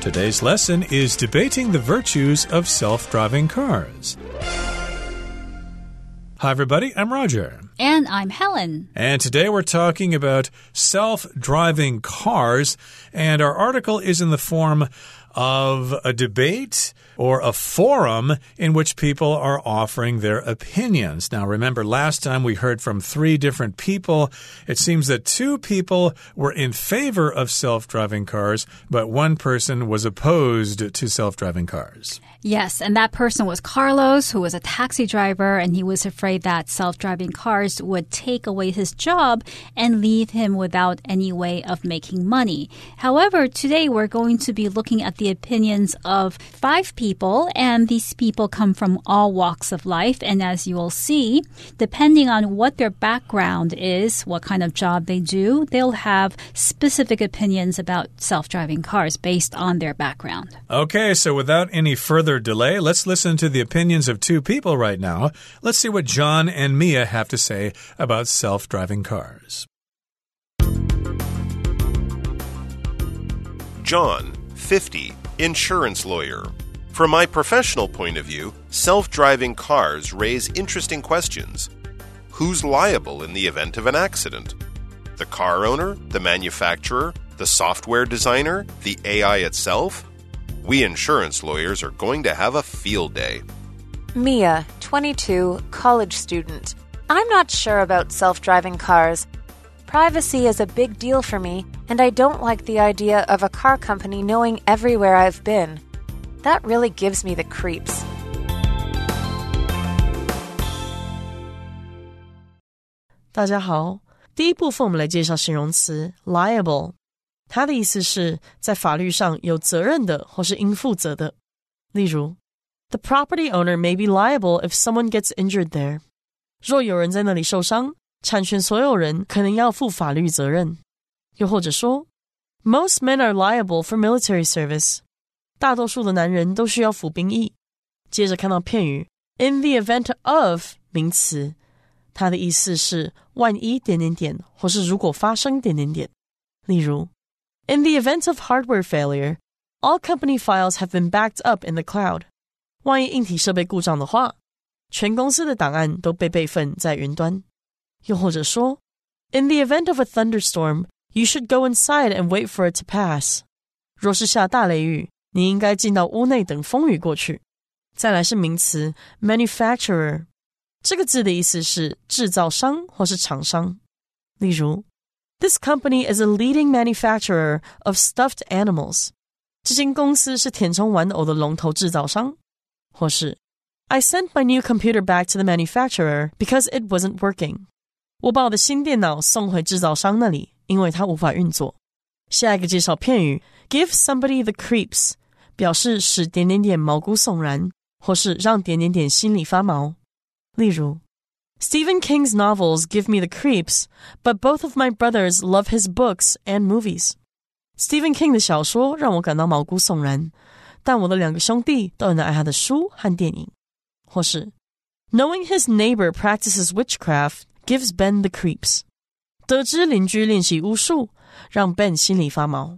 Today's lesson is debating the virtues of self driving cars. Hi, everybody. I'm Roger. And I'm Helen. And today we're talking about self driving cars. And our article is in the form of a debate or a forum in which people are offering their opinions. Now, remember, last time we heard from three different people. It seems that two people were in favor of self driving cars, but one person was opposed to self driving cars. Yes, and that person was Carlos, who was a taxi driver, and he was afraid that self driving cars would take away his job and leave him without any way of making money. However, today we're going to be looking at the opinions of five people, and these people come from all walks of life. And as you will see, depending on what their background is, what kind of job they do, they'll have specific opinions about self driving cars based on their background. Okay, so without any further delay, let's listen to the opinions of two people right now. Let's see what John and Mia have to say about self driving cars. John, 50, insurance lawyer. From my professional point of view, self driving cars raise interesting questions. Who's liable in the event of an accident? The car owner, the manufacturer, the software designer, the AI itself? We insurance lawyers are going to have a field day. Mia, 22, college student. I'm not sure about self driving cars. Privacy is a big deal for me, and I don't like the idea of a car company knowing everywhere I've been. That really gives me the creeps. liable 它的意思是在法律上有责任的或是应负责的。例如，The property owner may be liable if someone gets injured there。若有人在那里受伤，产权所有人可能要负法律责任。又或者说，Most men are liable for military service。大多数的男人都需要服兵役。接着看到片语 in the event of 名词，它的意思是万一点点点，或是如果发生点点点。例如 ，In the event of hardware failure, all company files have been backed up in the cloud。万一硬体设备故障的话，全公司的档案都被备份在云端。又或者说，In the event of a thunderstorm, you should go inside and wait for it to pass。若是下大雷雨，你应该进到屋内等风雨过去。再来是名词 manufacturer，这个字的意思是制造商或是厂商。例如 ，This company is a leading manufacturer of stuffed animals。这间公司是填充玩偶的龙头制造商。或是，I sent my new computer back to the manufacturer because it wasn't working。我把我的新电脑送回制造商那里，因为它无法运作。下一个介绍片语 give somebody the creeps，表示使点点点毛骨悚然，或是让点点点心里发毛。例如 ，Stephen King's novels give me the creeps, but both of my brothers love his books and movies. Stephen King 的小说让我感到毛骨悚然，但我的两个兄弟都很爱他的书和电影。或是，Knowing his neighbor practices witchcraft gives Ben the creeps. 得知邻居练习巫术，让 Ben 心里发毛。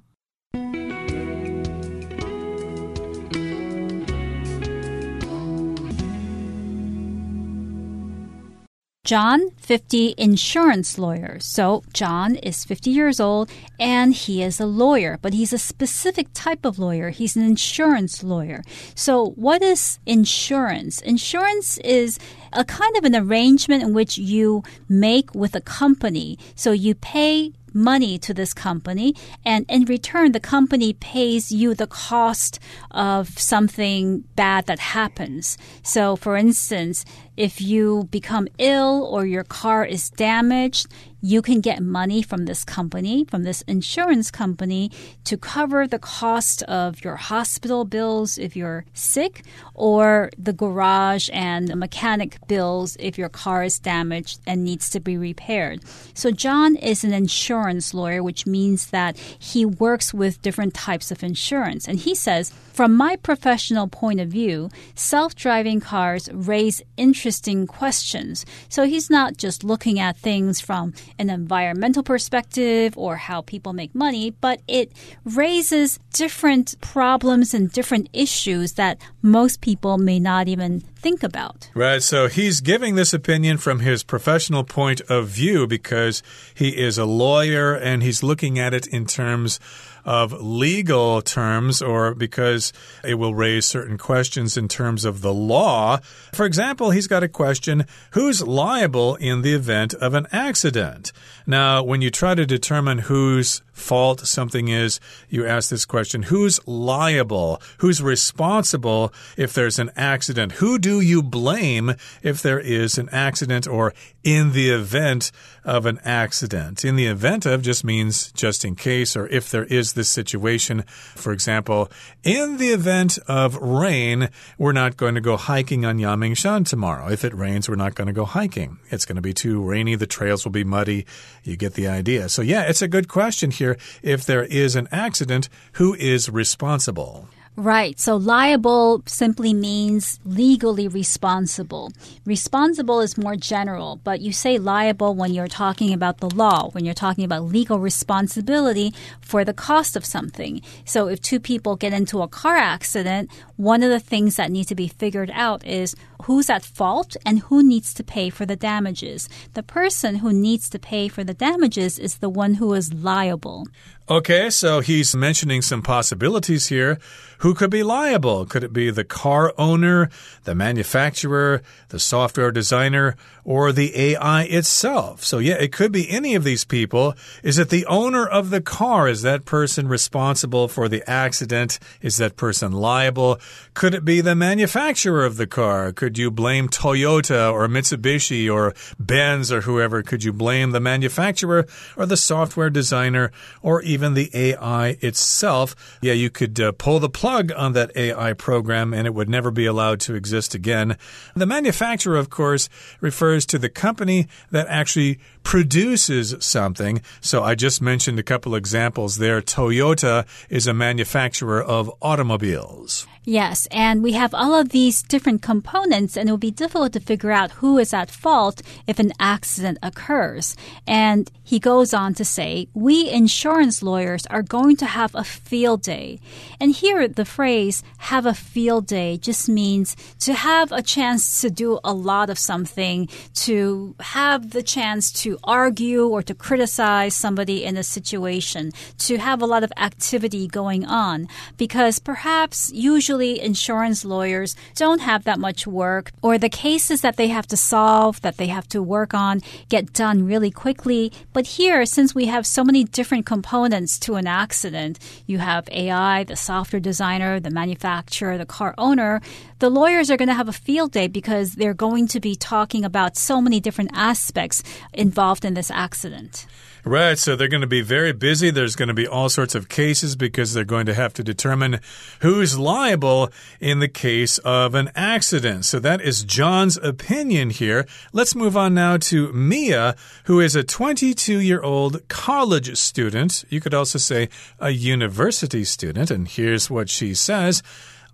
John, 50, insurance lawyer. So, John is 50 years old and he is a lawyer, but he's a specific type of lawyer. He's an insurance lawyer. So, what is insurance? Insurance is a kind of an arrangement in which you make with a company. So, you pay money to this company, and in return, the company pays you the cost of something bad that happens. So, for instance, if you become ill or your car is damaged, you can get money from this company, from this insurance company, to cover the cost of your hospital bills if you're sick, or the garage and the mechanic bills if your car is damaged and needs to be repaired. So, John is an insurance lawyer, which means that he works with different types of insurance. And he says, from my professional point of view, self driving cars raise interesting questions. So, he's not just looking at things from an environmental perspective or how people make money, but it raises different problems and different issues that most people may not even think about. Right. So he's giving this opinion from his professional point of view because he is a lawyer and he's looking at it in terms of legal terms or because it will raise certain questions in terms of the law. For example, he's got a question who's liable in the event of an accident? Now, when you try to determine whose fault something is, you ask this question who's liable? Who's responsible if there's an accident? Who do you blame if there is an accident or in the event of an accident? In the event of just means just in case or if there is this situation. For example, in the event of rain, we're not going to go hiking on Yangmingshan tomorrow. If it rains, we're not going to go hiking. It's going to be too rainy. The trails will be muddy. You get the idea. So, yeah, it's a good question here. If there is an accident, who is responsible? Right. So liable simply means legally responsible. Responsible is more general, but you say liable when you're talking about the law, when you're talking about legal responsibility for the cost of something. So if two people get into a car accident, one of the things that need to be figured out is who's at fault and who needs to pay for the damages. The person who needs to pay for the damages is the one who is liable. Okay, so he's mentioning some possibilities here. Who could be liable? Could it be the car owner, the manufacturer, the software designer, or the AI itself? So, yeah, it could be any of these people. Is it the owner of the car? Is that person responsible for the accident? Is that person liable? Could it be the manufacturer of the car? Could you blame Toyota or Mitsubishi or Benz or whoever? Could you blame the manufacturer or the software designer or even the AI itself? Yeah, you could uh, pull the plug on that AI program and it would never be allowed to exist again. The manufacturer, of course, refers to the company that actually produces something. So I just mentioned a couple examples there. Toyota is a manufacturer of automobiles. Yes, and we have all of these different components, and it will be difficult to figure out who is at fault if an accident occurs. And he goes on to say, We insurance lawyers are going to have a field day. And here, the phrase have a field day just means to have a chance to do a lot of something, to have the chance to argue or to criticize somebody in a situation, to have a lot of activity going on. Because perhaps usually insurance lawyers don't have that much work, or the cases that they have to solve, that they have to work on, get done really quickly. But here, since we have so many different components to an accident, you have AI, the software designer, the manufacturer, the car owner, the lawyers are going to have a field day because they're going to be talking about so many different aspects involved in this accident. Right, so they're going to be very busy. There's going to be all sorts of cases because they're going to have to determine who's liable in the case of an accident. So that is John's opinion here. Let's move on now to Mia, who is a 22 year old college student. You could also say a university student. And here's what she says.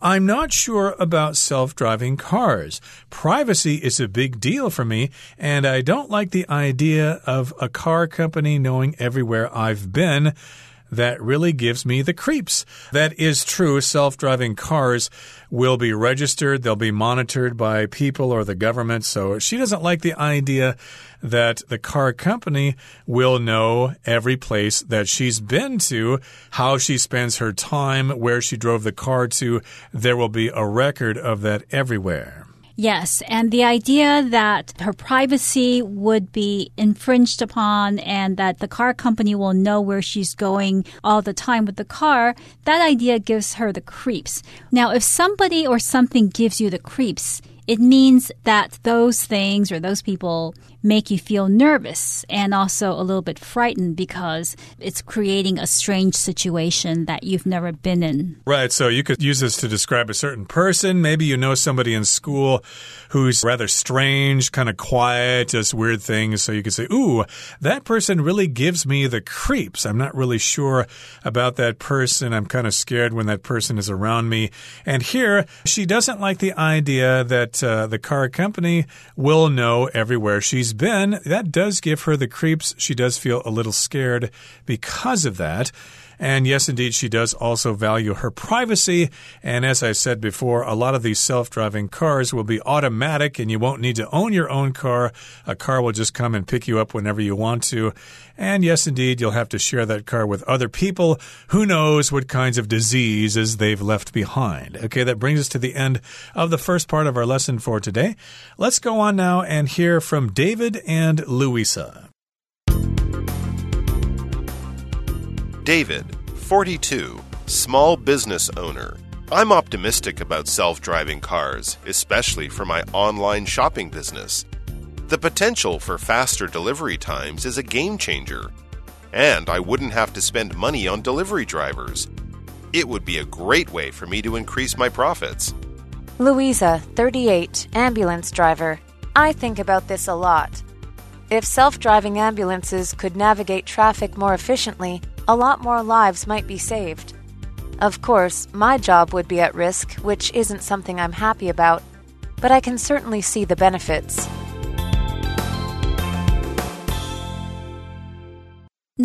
I'm not sure about self driving cars. Privacy is a big deal for me, and I don't like the idea of a car company knowing everywhere I've been that really gives me the creeps. That is true. Self driving cars will be registered, they'll be monitored by people or the government. So she doesn't like the idea that the car company will know every place that she's been to, how she spends her time, where she drove the car to. There will be a record of that everywhere. Yes, and the idea that her privacy would be infringed upon and that the car company will know where she's going all the time with the car, that idea gives her the creeps. Now, if somebody or something gives you the creeps, it means that those things or those people make you feel nervous and also a little bit frightened because it's creating a strange situation that you've never been in. Right. So you could use this to describe a certain person. Maybe you know somebody in school who's rather strange, kind of quiet, does weird things. So you could say, Ooh, that person really gives me the creeps. I'm not really sure about that person. I'm kind of scared when that person is around me. And here, she doesn't like the idea that uh, the car company will know everywhere she's been, that does give her the creeps. She does feel a little scared because of that. And yes, indeed, she does also value her privacy. And as I said before, a lot of these self driving cars will be automatic and you won't need to own your own car. A car will just come and pick you up whenever you want to. And yes, indeed, you'll have to share that car with other people. Who knows what kinds of diseases they've left behind. Okay, that brings us to the end of the first part of our lesson for today. Let's go on now and hear from David and Louisa. David, 42, small business owner. I'm optimistic about self driving cars, especially for my online shopping business. The potential for faster delivery times is a game changer, and I wouldn't have to spend money on delivery drivers. It would be a great way for me to increase my profits. Louisa, 38, ambulance driver. I think about this a lot. If self driving ambulances could navigate traffic more efficiently, a lot more lives might be saved. Of course, my job would be at risk, which isn't something I'm happy about, but I can certainly see the benefits.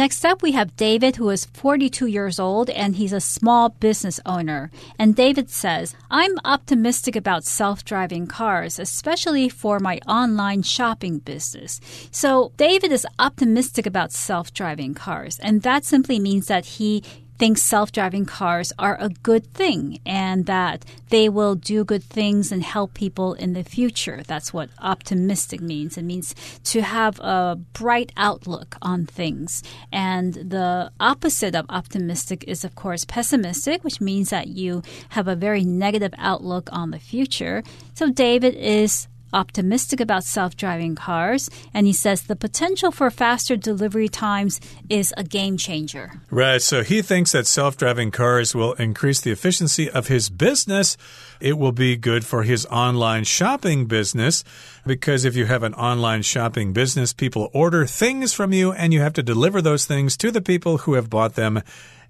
Next up, we have David, who is 42 years old and he's a small business owner. And David says, I'm optimistic about self driving cars, especially for my online shopping business. So, David is optimistic about self driving cars, and that simply means that he thinks self driving cars are a good thing and that they will do good things and help people in the future. That's what optimistic means. It means to have a bright outlook on things. And the opposite of optimistic is, of course, pessimistic, which means that you have a very negative outlook on the future. So David is optimistic about self driving cars, and he says the potential for faster delivery times is a game changer. Right. So he thinks that self driving cars will increase the efficiency of his business. It will be good for his online shopping business because if you have an online shopping business, people order things from you and you have to deliver those things to the people who have bought them.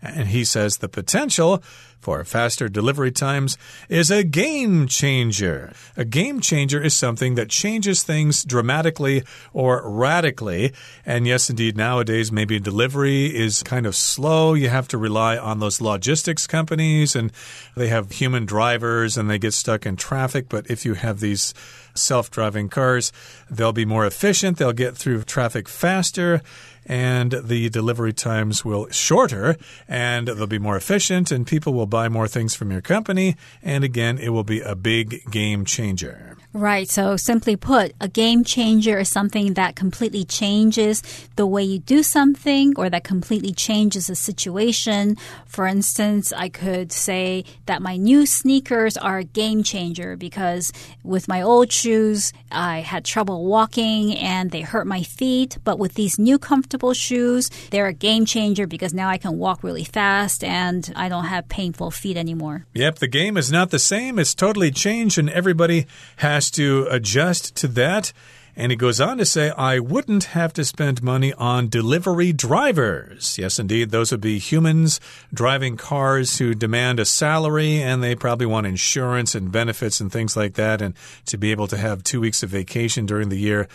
And he says the potential for faster delivery times is a game changer. A game changer is something that changes things dramatically or radically. And yes, indeed, nowadays, maybe delivery is kind of slow. You have to rely on those logistics companies, and they have human drivers and they get stuck in traffic. But if you have these self driving cars, they'll be more efficient, they'll get through traffic faster and the delivery times will shorter and they'll be more efficient and people will buy more things from your company and again it will be a big game changer. Right. So simply put, a game changer is something that completely changes the way you do something or that completely changes a situation. For instance, I could say that my new sneakers are a game changer because with my old shoes, I had trouble walking and they hurt my feet. But with these new comfortable shoes, they're a game changer because now I can walk really fast and I don't have painful feet anymore. Yep. The game is not the same. It's totally changed and everybody has has to adjust to that. And he goes on to say, I wouldn't have to spend money on delivery drivers. Yes, indeed, those would be humans driving cars who demand a salary and they probably want insurance and benefits and things like that. And to be able to have two weeks of vacation during the year.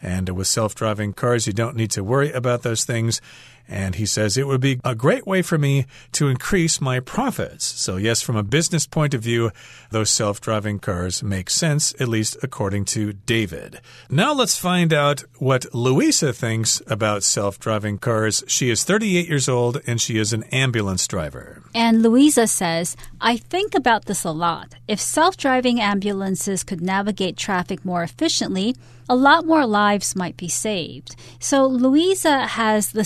And with self driving cars, you don't need to worry about those things. And he says it would be a great way for me to increase my profits. So, yes, from a business point of view, those self driving cars make sense, at least according to David. Now, let's find out what Louisa thinks about self driving cars. She is 38 years old and she is an ambulance driver. And Louisa says, I think about this a lot. If self driving ambulances could navigate traffic more efficiently, a lot more lives might be saved. So Louisa has the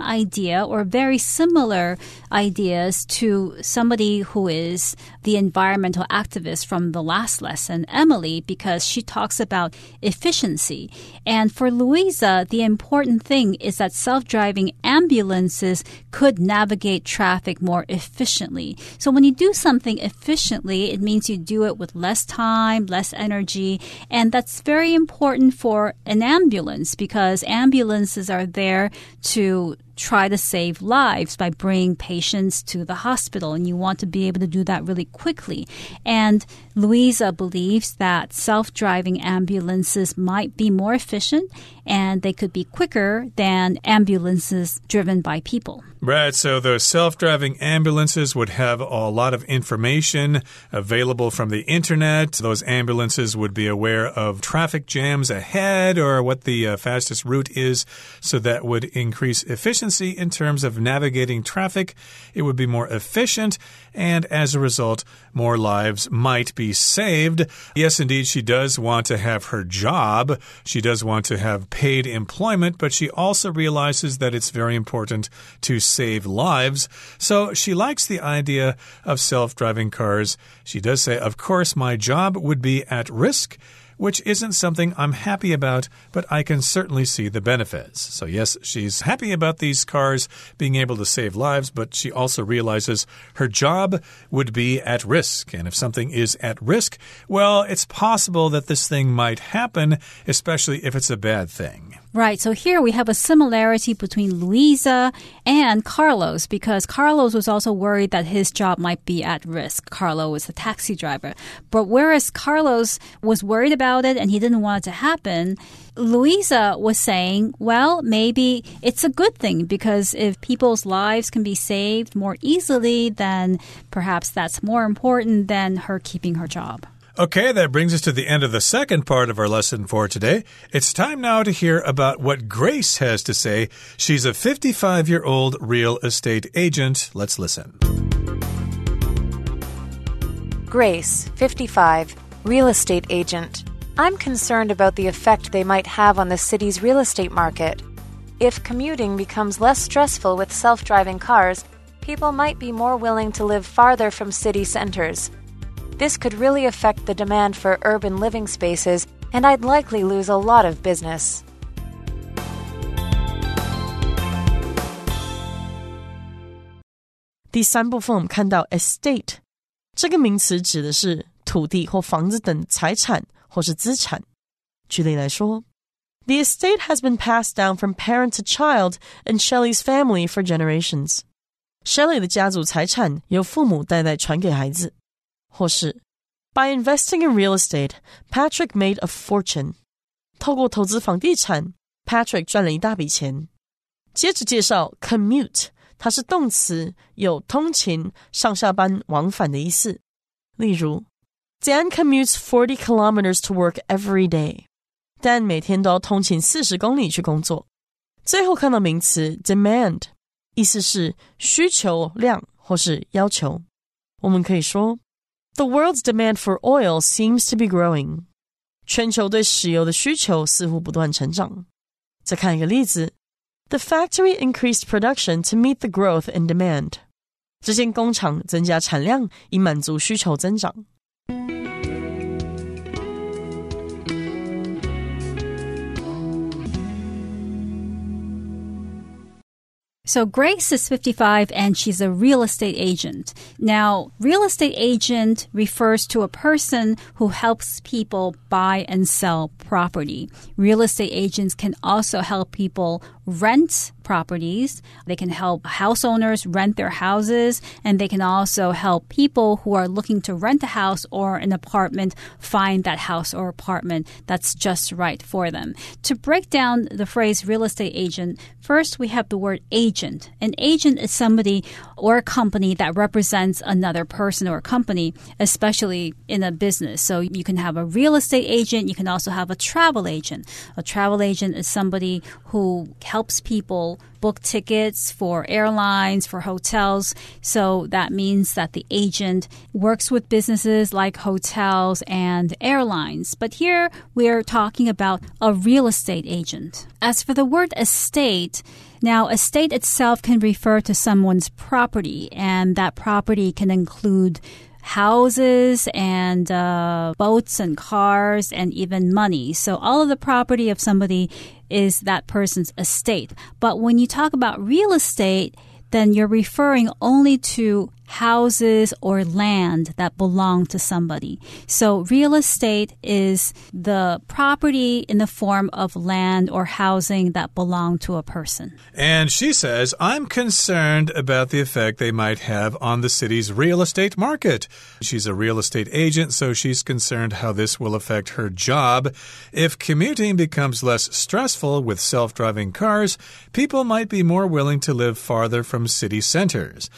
same idea or very similar ideas to somebody who is the environmental activist from the last lesson, Emily, because she talks about efficiency. And for Louisa, the important thing is that self driving ambulances could navigate traffic more efficiently. So when you do something efficiently, it means you do it with less time, less energy, and that's very important for an ambulance because ambulances are there to try to save lives by bringing patients to the hospital, and you want to be able to do that really quickly. And Louisa believes that self driving ambulances might be more efficient and they could be quicker than ambulances driven by people. Right, so those self driving ambulances would have a lot of information available from the internet. Those ambulances would be aware of traffic jams ahead or what the uh, fastest route is, so that would increase efficiency in terms of navigating traffic. It would be more efficient, and as a result, more lives might be saved. Yes, indeed, she does want to have her job, she does want to have paid employment, but she also realizes that it's very important to save lives. So she likes the idea of self driving cars. She does say, Of course, my job would be at risk which isn't something I'm happy about, but I can certainly see the benefits. So, yes, she's happy about these cars being able to save lives, but she also realizes her job would be at risk. And if something is at risk, well, it's possible that this thing might happen, especially if it's a bad thing. Right. So here we have a similarity between Luisa and Carlos because Carlos was also worried that his job might be at risk. Carlos was a taxi driver. But whereas Carlos was worried about it and he didn't want it to happen, Luisa was saying, well, maybe it's a good thing because if people's lives can be saved more easily, then perhaps that's more important than her keeping her job. Okay, that brings us to the end of the second part of our lesson for today. It's time now to hear about what Grace has to say. She's a 55 year old real estate agent. Let's listen. Grace, 55, real estate agent. I'm concerned about the effect they might have on the city's real estate market. If commuting becomes less stressful with self driving cars, people might be more willing to live farther from city centers. This could really affect the demand for urban living spaces, and I'd likely lose a lot of business. 第三部分我们看到 estate 这个名词指的是土地或房子等财产或是资产。举例来说，The estate has been passed down from parent to child in Shelley's family for generations. Shelley 的家族财产由父母代代传给孩子。 或是 By investing in real estate, Patrick made a fortune. 透过投资房地产，Patrick 赚了一大笔钱。接着介绍 commute，它是动词，有通勤、上下班、往返的意思。例如，Dan commutes forty kilometers to work every day. Dan 每天都要通勤四十公里去工作。最后看到名词 demand，意思是需求量或是要求。我们可以说。 The world's demand for oil seems to be growing. 全球对石油的需求似乎不断成长。再看一个例子，The factory increased production to meet the growth in demand. 这间工厂增加产量以满足需求增长。 So Grace is 55 and she's a real estate agent. Now, real estate agent refers to a person who helps people buy and sell property. Real estate agents can also help people rent properties. They can help house owners rent their houses, and they can also help people who are looking to rent a house or an apartment find that house or apartment that's just right for them. To break down the phrase real estate agent, first we have the word agent. An agent is somebody or a company that represents another person or company, especially in a business. So you can have a real estate agent, you can also have a travel agent. A travel agent is somebody who helps people book tickets for airlines, for hotels. So that means that the agent works with businesses like hotels and airlines. But here we're talking about a real estate agent. As for the word estate, now, estate itself can refer to someone's property, and that property can include houses and uh, boats and cars and even money. So all of the property of somebody is that person's estate. But when you talk about real estate, then you're referring only to houses or land that belong to somebody. So real estate is the property in the form of land or housing that belong to a person. And she says, I'm concerned about the effect they might have on the city's real estate market. She's a real estate agent, so she's concerned how this will affect her job. If commuting becomes less stressful with self driving cars, people might be more willing to live farther from city centers.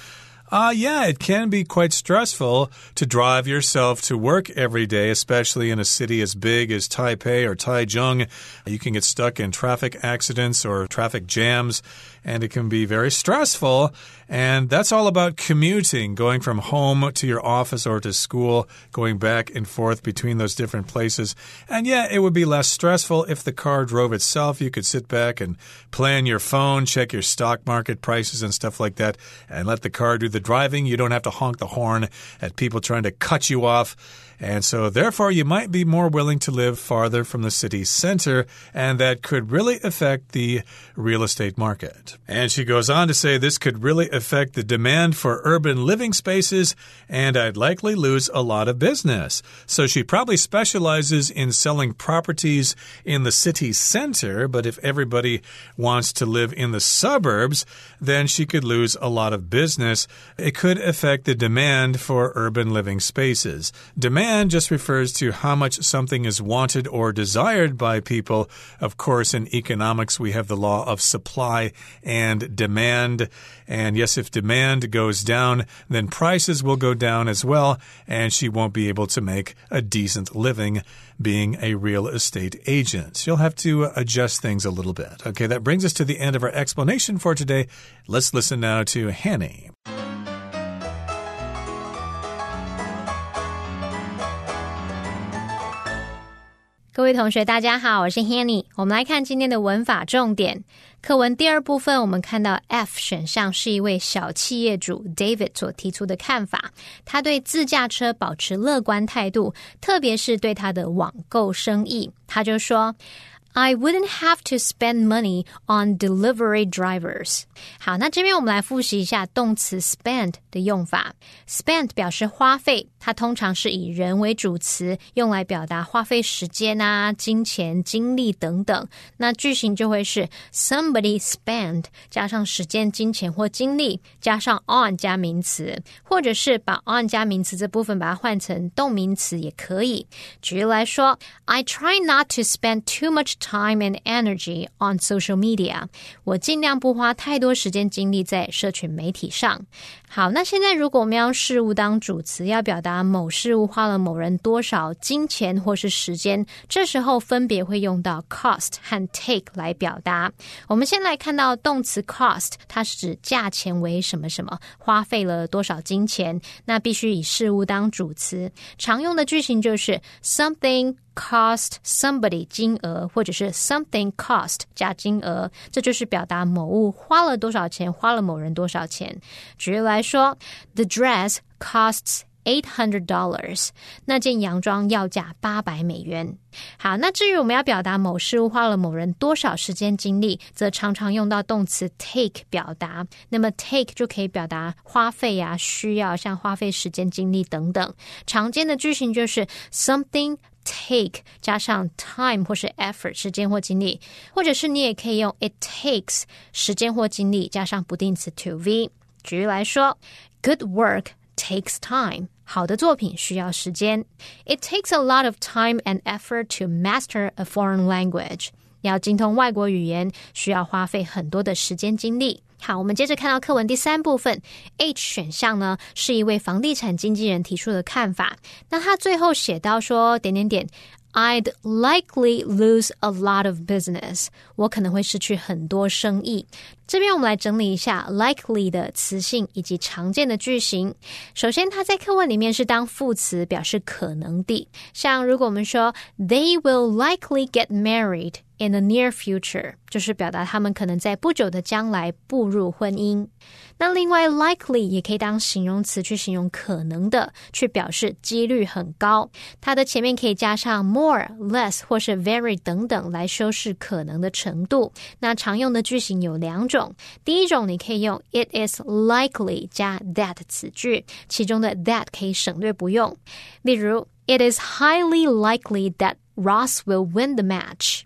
Uh, yeah, it can be quite stressful to drive yourself to work every day, especially in a city as big as Taipei or Taichung. You can get stuck in traffic accidents or traffic jams, and it can be very stressful. And that's all about commuting, going from home to your office or to school, going back and forth between those different places. And yeah, it would be less stressful if the car drove itself. You could sit back and play on your phone, check your stock market prices and stuff like that, and let the car do the driving. You don't have to honk the horn at people trying to cut you off. And so, therefore, you might be more willing to live farther from the city center, and that could really affect the real estate market. And she goes on to say this could really affect the demand for urban living spaces, and I'd likely lose a lot of business. So, she probably specializes in selling properties in the city center, but if everybody wants to live in the suburbs, then she could lose a lot of business. It could affect the demand for urban living spaces. Demand Demand just refers to how much something is wanted or desired by people. Of course, in economics, we have the law of supply and demand. And yes, if demand goes down, then prices will go down as well, and she won't be able to make a decent living being a real estate agent. You'll have to adjust things a little bit. Okay, that brings us to the end of our explanation for today. Let's listen now to Hanny. 各位同学，大家好，我是 Hanny。我们来看今天的文法重点课文第二部分。我们看到 F 选项是一位小企业主 David 所提出的看法。他对自驾车保持乐观态度，特别是对他的网购生意。他就说。I wouldn't have to spend money on delivery drivers。好，那这边我们来复习一下动词 spend 的用法。spend 表示花费，它通常是以人为主词，用来表达花费时间啊、金钱、精力等等。那句型就会是 somebody spend 加上时间、金钱或精力，加上 on 加名词，或者是把 on 加名词这部分把它换成动名词也可以。举例来说，I try not to spend too much Time and energy on social media。我尽量不花太多时间精力在社群媒体上。好，那现在如果我们要事物当主词，要表达某事物花了某人多少金钱或是时间，这时候分别会用到 cost 和 take 来表达。我们先来看到动词 cost，它是指价钱为什么什么，花费了多少金钱，那必须以事物当主词。常用的句型就是 something。cost somebody 金额，或者是 something cost 加金额，这就是表达某物花了多少钱，花了某人多少钱。举例来说，The dress costs eight hundred dollars，那件洋装要价八百美元。好，那至于我们要表达某事物花了某人多少时间精力，则常常用到动词 take 表达。那么 take 就可以表达花费呀、需要，像花费时间、精力等等。常见的句型就是 something。take 加上 time 或是 effort 时间或精力，或者是你也可以用 it takes 时间或精力加上不定词 to v。举例来说，Good work takes time。好的作品需要时间。It takes a lot of time and effort to master a foreign language。要精通外国语言，需要花费很多的时间精力。好，我们接着看到课文第三部分，H 选项呢是一位房地产经纪人提出的看法。那他最后写到说，点点点。I'd likely lose a lot of business。我可能会失去很多生意。这边我们来整理一下 likely 的词性以及常见的句型。首先，它在课文里面是当副词，表示可能的。像如果我们说 They will likely get married in the near future，就是表达他们可能在不久的将来步入婚姻。那另外，likely 也可以当形容词去形容可能的，去表示几率很高。它的前面可以加上 more、less 或是 very 等等来修饰可能的程度。那常用的句型有两种，第一种你可以用 it is likely 加 that 词句，其中的 that 可以省略不用。例如，It is highly likely that Ross will win the match。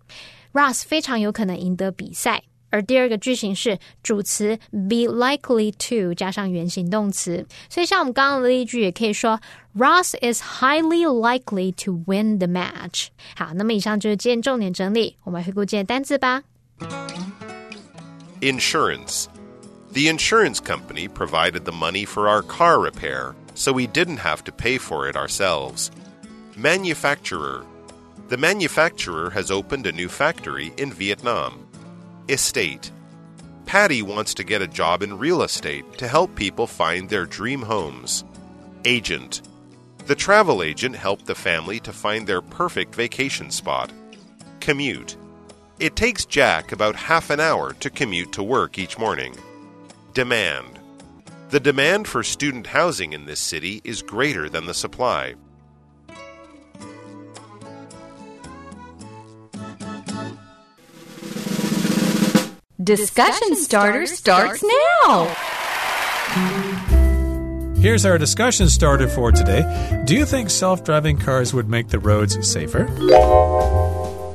Ross 非常有可能赢得比赛。而第二个句型是主词 be likely to 加上原形动词，所以像我们刚刚的例句，也可以说 Ross is highly likely to win the match。好，那么以上就是今天重点整理，我们回顾今天单词吧。Insurance. The insurance company provided the money for our car repair, so we didn't have to pay for it ourselves. Manufacturer. The manufacturer has opened a new factory in Vietnam. Estate. Patty wants to get a job in real estate to help people find their dream homes. Agent. The travel agent helped the family to find their perfect vacation spot. Commute. It takes Jack about half an hour to commute to work each morning. Demand. The demand for student housing in this city is greater than the supply. Discussion starter starts now. Here's our discussion starter for today. Do you think self driving cars would make the roads safer?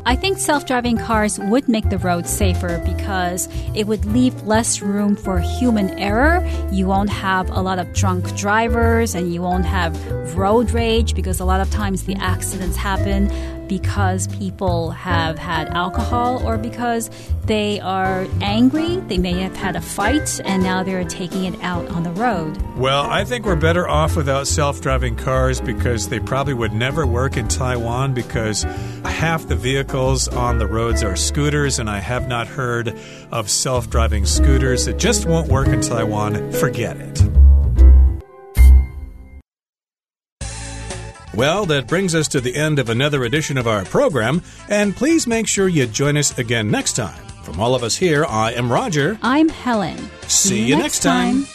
I think self driving cars would make the roads safer because it would leave less room for human error. You won't have a lot of drunk drivers and you won't have road rage because a lot of times the accidents happen because people have had alcohol or because they are angry. They may have had a fight and now they're taking it out on the road. Well, I think we're better off without self driving cars because they probably would never work in Taiwan because half the vehicles on the roads are scooters, and I have not heard of self driving scooters. It just won't work in Taiwan. Forget it. Well, that brings us to the end of another edition of our program, and please make sure you join us again next time. From all of us here, I am Roger. I'm Helen. See, you next time.